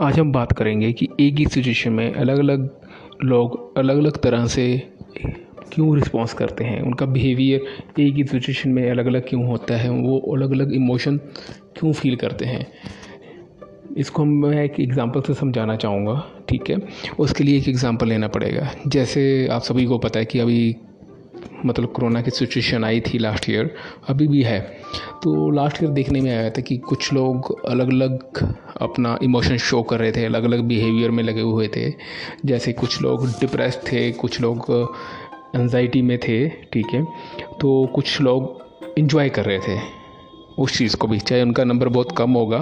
आज हम बात करेंगे कि एक ही सिचुएशन में अलग अलग लोग अलग अलग तरह से क्यों रिस्पॉन्स करते हैं? उनका बिहेवियर एक ही सिचुएशन में अलग अलग क्यों होता है? वो अलग अलग इमोशन क्यों फील करते हैं? इसको मैं एक एग्ज़ाम्पल से समझाना चाहूँगा, ठीक है? उसके लिए एक एग्ज़ाम्पल लेना पड़ेगा। जैसे आप सभी को पता है कि अभी मतलब कोरोना की सिचुएशन आई थी लास्ट ईयर अभी भी है। तो लास्ट ईयर देखने में आया था कि कुछ लोग अलग अलग अपना इमोशन शो कर रहे थे अलग अलग बिहेवियर में लगे हुए थे। जैसे कुछ लोग डिप्रेस थे, कुछ लोग एनजाइटी में थे, ठीक है? तो कुछ लोग इन्जॉय कर रहे थे उस चीज़ को भी, चाहे उनका नंबर बहुत कम होगा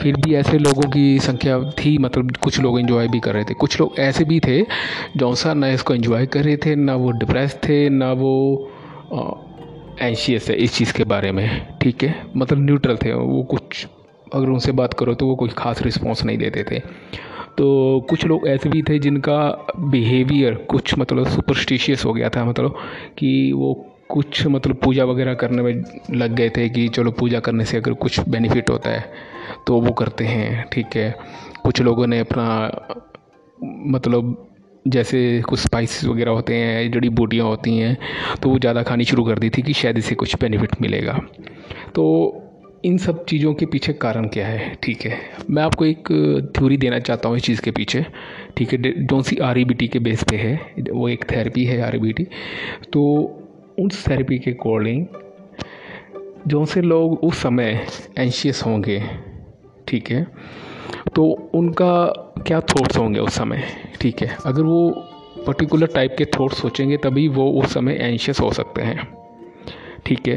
फिर भी ऐसे लोगों की संख्या थी मतलब कुछ लोग इन्जॉय भी कर रहे थे। कुछ लोग ऐसे भी थे जो सा ना इसको इन्जॉय कर रहे थे, ना वो डिप्रेस थे, ना वो एंशियस है इस चीज़ के बारे में, ठीक है? मतलब न्यूट्रल थे, वो कुछ, अगर उनसे बात करो तो वो कोई ख़ास रिस्पॉन्स नहीं देते थे। तो कुछ लोग ऐसे भी थे जिनका बिहेवियर कुछ मतलब सुपरस्टिशियस हो गया था मतलब कि वो कुछ मतलब पूजा वगैरह करने में लग गए थे कि चलो पूजा करने से अगर कुछ बेनिफिट होता है तो वो करते हैं, ठीक है। कुछ लोगों ने अपना मतलब जैसे कुछ स्पाइसेस वगैरह होते हैं, जड़ी बूटियाँ होती हैं तो वो ज़्यादा खानी शुरू कर दी थी कि शायद इसे कुछ बेनिफिट मिलेगा। तो इन सब चीज़ों के पीछे कारण क्या है, ठीक है। मैं आपको एक थ्योरी देना चाहता हूँ इस चीज़ के पीछे, ठीक है। जो सी आर के बेस पे है, वो एक थेरेपी है आर तो उस थेरेपी के अकॉर्डिंग जो से लोग उस समय एंशियस होंगे, ठीक है? तो उनका क्या थॉट्स होंगे उस समय, ठीक है? अगर वो पर्टिकुलर टाइप के थॉट्स सोचेंगे, तभी वो उस समय एंशियस हो सकते हैं, ठीक है?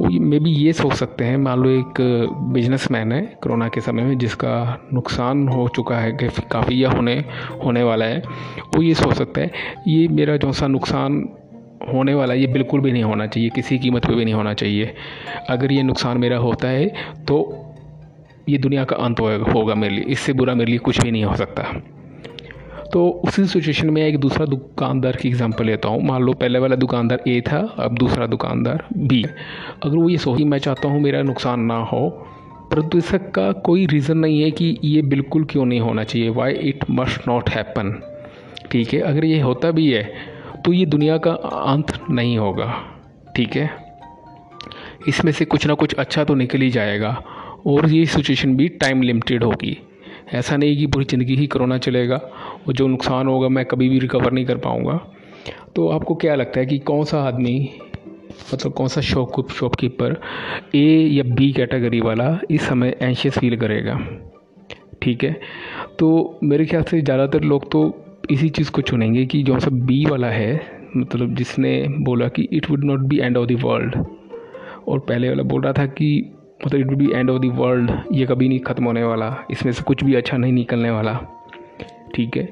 वो मे बी ये सोच सकते हैं, मान लो एक बिजनेसमैन है कोरोना के समय में, जिसका नुकसान हो चुका है, काफ़ी या होने होने वाला है, वो ये सोच सकता है, ये मेरा जो सा नुकसान होने वाला ये बिल्कुल भी नहीं होना चाहिए, किसी कीमत पे भी नहीं होना चाहिए। अगर ये नुकसान मेरा होता है तो ये दुनिया का अंत होगा मेरे लिए। इससे बुरा मेरे लिए कुछ भी नहीं हो सकता। तो उसी सिचुएशन में एक दूसरा दुकानदार की एग्जांपल लेता हूँ। मान लो पहले वाला दुकानदार ए था, अब दूसरा दुकानदार बी अगर वो ये सोची मैं चाहता हूँ मेरा नुकसान ना हो परंतु इसका कोई रीज़न नहीं है कि ये बिल्कुल क्यों नहीं होना चाहिए। Why it must not happen ठीक है, अगर ये होता भी है तो ये दुनिया का अंत नहीं होगा, ठीक है? इसमें से कुछ ना कुछ अच्छा तो निकल ही जाएगा, और ये सिचुएशन भी टाइम लिमिटेड होगी। ऐसा नहीं कि पूरी ज़िंदगी ही कोरोना चलेगा, और जो नुकसान होगा मैं कभी भी रिकवर नहीं कर पाऊँगा। तो आपको क्या लगता है कि कौन सा आदमी मतलब कौन सा शॉप शॉपकीपर ए या बी कैटेगरी वाला इस समय एंशियस फील करेगा? ठीक है? तो मेरे ख्याल से ज़्यादातर लोग तो इसी चीज़ को चुनेंगे कि जो सब बी वाला है मतलब जिसने बोला कि it would not be end of the world और पहले वाला बोल रहा था कि मतलब it would be end of the world ये कभी नहीं ख़त्म होने वाला, इसमें से कुछ भी अच्छा नहीं निकलने वाला, ठीक है?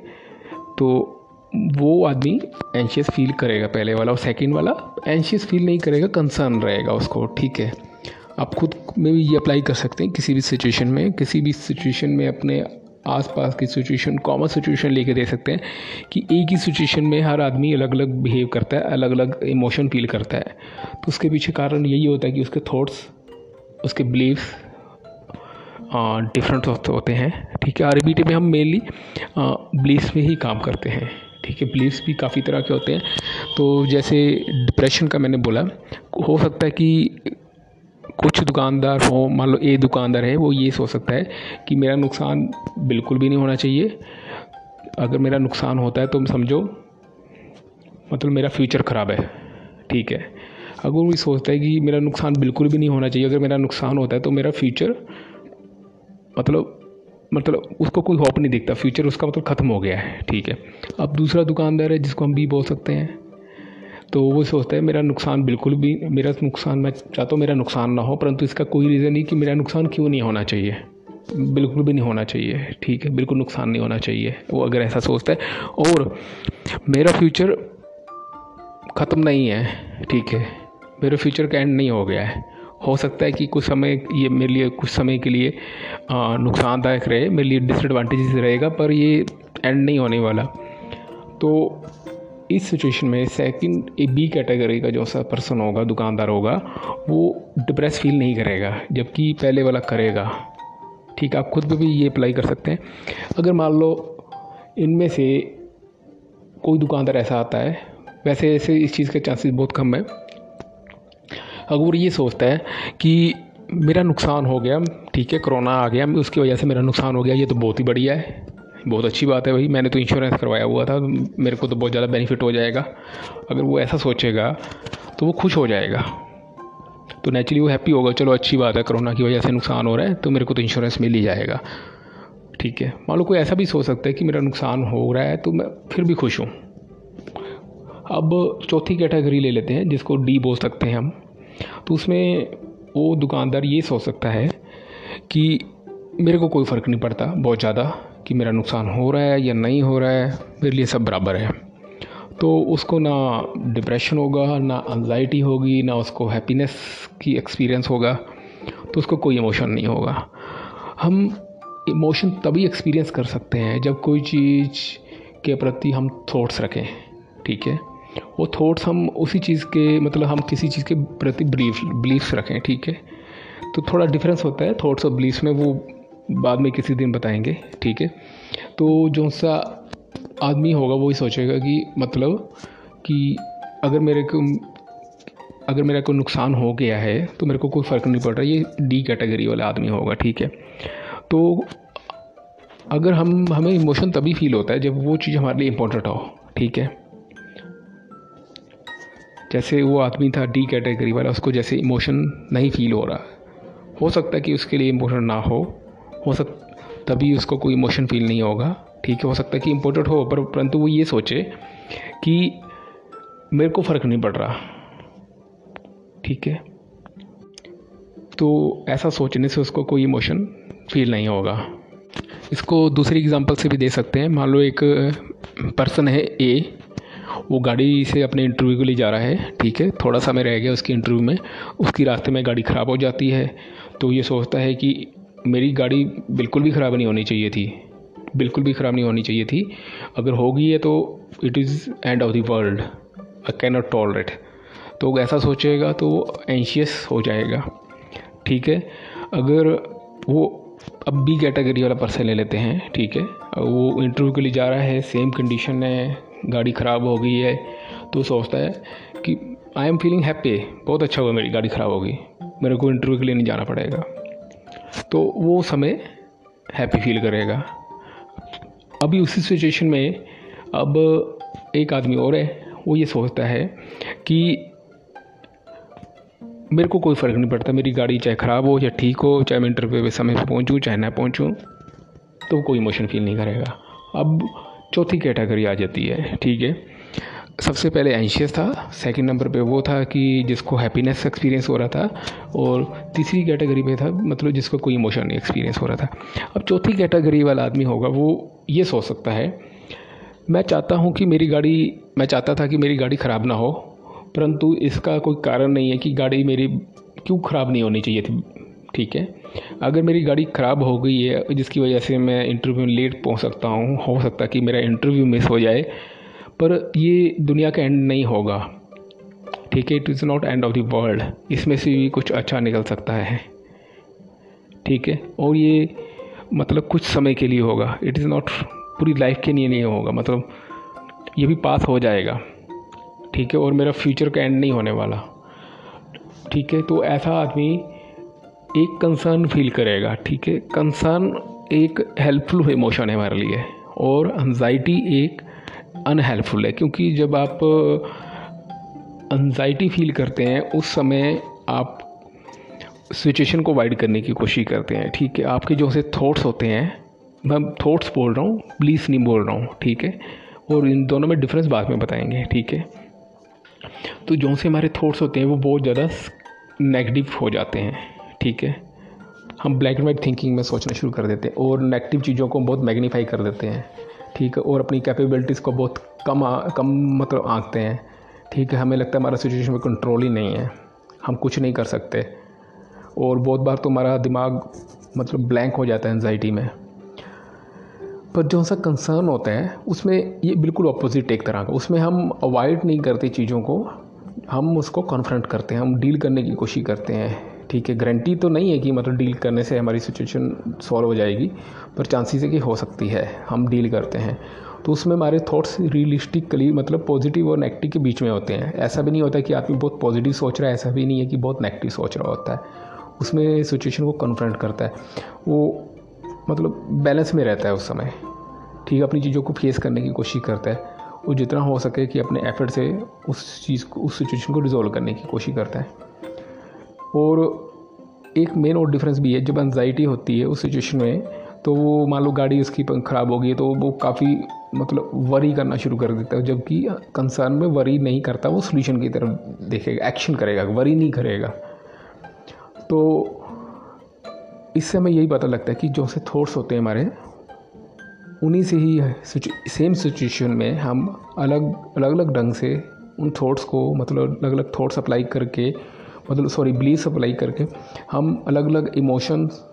तो वो आदमी एंशियस फील करेगा पहले वाला और सेकंड वाला एंशियस फील नहीं करेगा कंसर्न रहेगा उसको, ठीक है? आप खुद में भी ये अप्लाई कर सकते हैं, किसी भी सिचुएशन में, किसी भी सिचुएशन में अपने आसपास की सिचुएशन कॉमन सिचुएशन लेके दे सकते हैं कि एक ही सिचुएशन में हर आदमी अलग अलग बिहेव करता है अलग अलग इमोशन फील करता है। तो उसके पीछे कारण यही होता है कि उसके थॉट्स उसके बिलीव्स डिफरेंट होते हैं। ठीक है आर में हम मेनली बिलीव्स में ही काम करते हैं। ठीक है बिलीव्स भी काफ़ी तरह के होते हैं। तो जैसे डिप्रेशन का मैंने बोला, हो सकता है कि कुछ दुकानदार हो, मान लो ए दुकानदार है, वो ये सोच सकता है कि मेरा नुकसान बिल्कुल भी नहीं होना चाहिए। अगर मेरा नुकसान होता है तो समझो मतलब मेरा फ्यूचर ख़राब है, ठीक है। अगर वो सोचता है कि मेरा नुकसान बिल्कुल भी नहीं होना चाहिए, अगर मेरा नुकसान होता है तो मेरा फ्यूचर मतलब मतलब उसको कोई होप नहीं दिखता, फ्यूचर उसका मतलब ख़त्म हो गया है, ठीक है। अब दूसरा दुकानदार है जिसको हम भी बोल सकते हैं तो वो सोचता है, मेरा नुकसान बिल्कुल भी, मेरा नुकसान, मैं चाहता हूँ मेरा नुकसान ना हो, परंतु इसका कोई रीज़न नहीं कि मेरा नुकसान क्यों नहीं होना चाहिए। बिल्कुल भी नहीं होना चाहिए, ठीक है, बिल्कुल नुकसान नहीं होना चाहिए, वो अगर ऐसा सोचता है। और मेरा फ्यूचर ख़त्म नहीं है, ठीक है, मेरे फ्यूचर का एंड नहीं हो गया है। हो सकता है कि कुछ समय ये मेरे लिए, कुछ समय के लिए नुकसानदायक रहे, मेरे लिए डिसएडवांटेजेस रहेगा, पर ये एंड नहीं होने वाला। तो इस सिचुएशन में सेकंड ए बी कैटेगरी का जो सा पर्सन होगा, दुकानदार होगा, वो डिप्रेस फील नहीं करेगा, जबकि पहले वाला करेगा। ठीक आप खुद पे भी ये अप्लाई कर सकते हैं। अगर मान लो इनमें से कोई दुकानदार ऐसा आता है, वैसे ऐसे इस चीज़ के चांसेस बहुत कम है। अगर वो ये सोचता है कि मेरा नुकसान हो गया, ठीक है, कोरोना आ गया, उसकी वजह से मेरा नुकसान हो गया, ये तो बहुत ही बढ़िया है। बहुत अच्छी बात है भाई। मैंने तो इंश्योरेंस करवाया हुआ था, मेरे को तो बहुत ज़्यादा बेनिफिट हो जाएगा। अगर वो ऐसा सोचेगा तो वो खुश हो जाएगा। तो नेचुरली वो हैप्पी होगा, चलो अच्छी बात है, कोरोना की वजह से नुकसान हो रहा है तो मेरे को तो इंश्योरेंस मिल ही जाएगा। ठीक है। मान लो कोई ऐसा भी सोच सकता है कि मेरा नुकसान हो रहा है तो मैं फिर भी खुश हूँ। अब चौथी कैटेगरी ले लेते हैं, जिसको डी बोल सकते हैं हम। तो उसमें वो दुकानदार ये सोच सकता है कि मेरे को कोई फ़र्क नहीं पड़ता, बहुत ज़्यादा। कि मेरा नुकसान हो रहा है या नहीं हो रहा है, मेरे लिए सब बराबर है। तो उसको ना डिप्रेशन होगा, ना एनजाइटी होगी, ना उसको हैप्पीनेस की एक्सपीरियंस होगा तो उसको कोई इमोशन नहीं होगा। हम इमोशन तभी एक्सपीरियंस कर सकते हैं जब कोई चीज़ के प्रति हम थॉट्स रखें, ठीक है? वो थॉट्स हम उसी चीज़ के मतलब हम किसी चीज़ के प्रति बिलीफ बिलीफ्स रखें, ठीक है? तो थोड़ा डिफरेंस होता है थॉट्स और बिलीफ्स में, वो बाद में किसी दिन बताएँगे, ठीक है? तो जो सा आदमी होगा वो ही सोचेगा कि मतलब कि अगर मेरे को, अगर मेरा कोई नुकसान हो गया है तो मेरे को कोई फ़र्क नहीं पड़ रहा, ये डी कैटेगरी वाला आदमी होगा, ठीक है? तो अगर हम, हमें इमोशन तभी फील होता है जब वो चीज़ हमारे लिए इम्पोर्टेंट हो, ठीक है? जैसे वो आदमी था डी कैटेगरी वाला, उसको जैसे इमोशन नहीं फील हो रहा। हो सकता है कि उसके लिए इमोशन ना हो हो सक, तभी उसको कोई इमोशन फील नहीं होगा। ठीक है, हो सकता है कि इम्पोर्टेंट हो, पर परंतु वो ये सोचे कि मेरे को फ़र्क नहीं पड़ रहा। ठीक है? तो ऐसा सोचने से उसको कोई इमोशन फील नहीं होगा। इसको दूसरी एग्जांपल से भी दे सकते हैं। मान लो एक पर्सन है ए वो गाड़ी से अपने इंटरव्यू के लिए जा रहा है। ठीक है, थोड़ा समय रह गया उसकी इंटरव्यू में। उसकी रास्ते में गाड़ी ख़राब हो जाती है तो ये सोचता है कि मेरी गाड़ी बिल्कुल भी ख़राब नहीं होनी चाहिए थी। बिल्कुल भी ख़राब नहीं होनी चाहिए थी। अगर हो गई है तो it is end of the world I can not tolerate तो ऐसा सोचेगा तो वो एंशियस हो जाएगा। ठीक है? अगर वो अब बी कैटेगरी वाला पर्सन ले लेते हैं, ठीक है? वो इंटरव्यू के लिए जा रहा है सेम कंडीशन है, गाड़ी ख़राब हो गई है तो सोचता है कि आई एम फीलिंग हैप्पी बहुत अच्छा हुआ मेरी गाड़ी ख़राब हो गई। मेरे को इंटरव्यू के लिए नहीं जाना पड़ेगा। तो वो समय हैप्पी फील करेगा। अभी उसी सिचुएशन में अब एक आदमी और है, वो ये सोचता है कि मेरे को कोई फ़र्क नहीं पड़ता, मेरी गाड़ी चाहे ख़राब हो या ठीक हो, चाहे मैं इंटरव्यू पे समय पे पहुँचूँ, चाहे ना पहुँचूँ तो कोई इमोशन फील नहीं करेगा। अब चौथी कैटेगरी आ जाती है, ठीक है? सबसे पहले एंशियस था। सेकंड नंबर पे वो था कि जिसको हैप्पीनेस एक्सपीरियंस हो रहा था और तीसरी कैटेगरी पे था मतलब जिसको कोई इमोशन नहीं एक्सपीरियंस हो रहा था। अब चौथी कैटेगरी वाला आदमी होगा, वो ये सोच सकता है, मैं चाहता हूँ कि मेरी गाड़ी, मैं चाहता था कि मेरी गाड़ी ख़राब ना हो, परंतु इसका कोई कारण नहीं है कि गाड़ी मेरी क्यों ख़राब नहीं होनी चाहिए थी, ठीक है? अगर मेरी गाड़ी ख़राब हो गई है, जिसकी वजह से मैं इंटरव्यू लेट पहुँच सकता हूँ, हो सकता है कि मेरा इंटरव्यू मिस हो जाए पर ये दुनिया का एंड नहीं होगा। ठीक है it is not end of the world इसमें से भी कुछ अच्छा निकल सकता है। ठीक है, और ये मतलब कुछ समय के लिए होगा। इट इज़ नॉट पूरी लाइफ के लिए नहीं होगा मतलब ये भी पास हो जाएगा। ठीक है, और मेरा फ्यूचर का एंड नहीं होने वाला। ठीक है तो ऐसा आदमी एक कंसर्न फील करेगा। ठीक है कंसर्न एक हेल्पफुल इमोशन है हमारे लिए, और एनजाइटी एक अनहेल्पफुल है, क्योंकि जब आप एनजाइटी फील करते हैं, उस समय आप सिचुएशन को वाइड करने की कोशिश करते हैं, ठीक है? आपके जो से थॉट्स होते हैं, मैं थॉट्स बोल रहा हूँ प्लीज़ नहीं बोल रहा हूँ, ठीक है? और इन दोनों में डिफरेंस बाद में बताएँगे, ठीक है? तो जो से हमारे थॉट्स होते हैं, वो बहुत ज़्यादा नेगेटिव हो जाते हैं, ठीक है? हम ब्लैक एंड वाइट थिंकिंग में सोचना शुरू कर देते हैं और नेगेटिव चीज़ों को बहुत मैग्नीफाई कर देते हैं। ठीक है और अपनी कैपेबिलिटीज़ को बहुत कम आ, कम मतलब आंकते हैं। ठीक है हमें लगता है हमारा सिचुएशन में कंट्रोल ही नहीं है। हम कुछ नहीं कर सकते। और बहुत बार तो हमारा दिमाग मतलब ब्लैंक हो जाता है एनजाइटी में। पर जो सा कंसर्न होता है उसमें ये बिल्कुल अपोजिट एक तरह का उसमें हम अवॉइड नहीं करते चीज़ों को। हम उसको कॉन्फ्रंट करते हैं हम डील करने की कोशिश करते हैं। ठीक है गारंटी तो नहीं है कि मतलब डील करने से हमारी सिचुएशन सॉल्व हो जाएगी, पर चांसेस है कि हो सकती है, हम डील करते हैं। तो उसमें हमारे थॉट्स रियलिस्टिकली मतलब पॉजिटिव और नेगेटिव के बीच में होते हैं। ऐसा भी नहीं होता कि आदमी बहुत पॉजिटिव सोच रहा है, ऐसा भी नहीं है कि बहुत नेगेटिव सोच रहा होता है। उसमें सिचुएशन को कन्फ्रंट करता है। वो मतलब बैलेंस में रहता है उस समय। ठीक है, अपनी चीज़ों को फेस करने की कोशिश करता है। वो जितना हो सके कि अपने एफर्ट से उस चीज़ को, उस सिचुएशन को रिजोल्व करने की कोशिश करता है। और एक मेन और डिफरेंस भी है, जब एनजाइटी होती है उस सिचुएशन में तो वो मान लो गाड़ी उसकी ख़राब हो गई तो वो काफ़ी मतलब वरी करना शुरू कर देता है, जबकि कंसर्न में वरी नहीं करता, वो सोल्यूशन की तरफ़ देखेगा एक्शन करेगा वरी नहीं करेगा। तो इससे हमें यही पता लगता है कि जो से थॉट्स होते हैं हमारे, उन्हीं से ही सेम सिचुएशन में हम अलग अलग अलग ढंग से उन थॉट्स को मतलब अलग अलग थॉट्स अप्लाई करके मतलब सॉरी बिलीव्स अप्लाई करके हम अलग अलग इमोशंस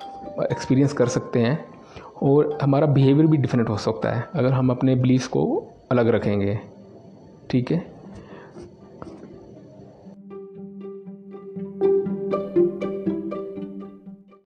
एक्सपीरियंस कर सकते हैं और हमारा बिहेवियर भी डिफरेंट हो सकता है, अगर हम अपने बिलीव्स को अलग रखेंगे। ठीक है?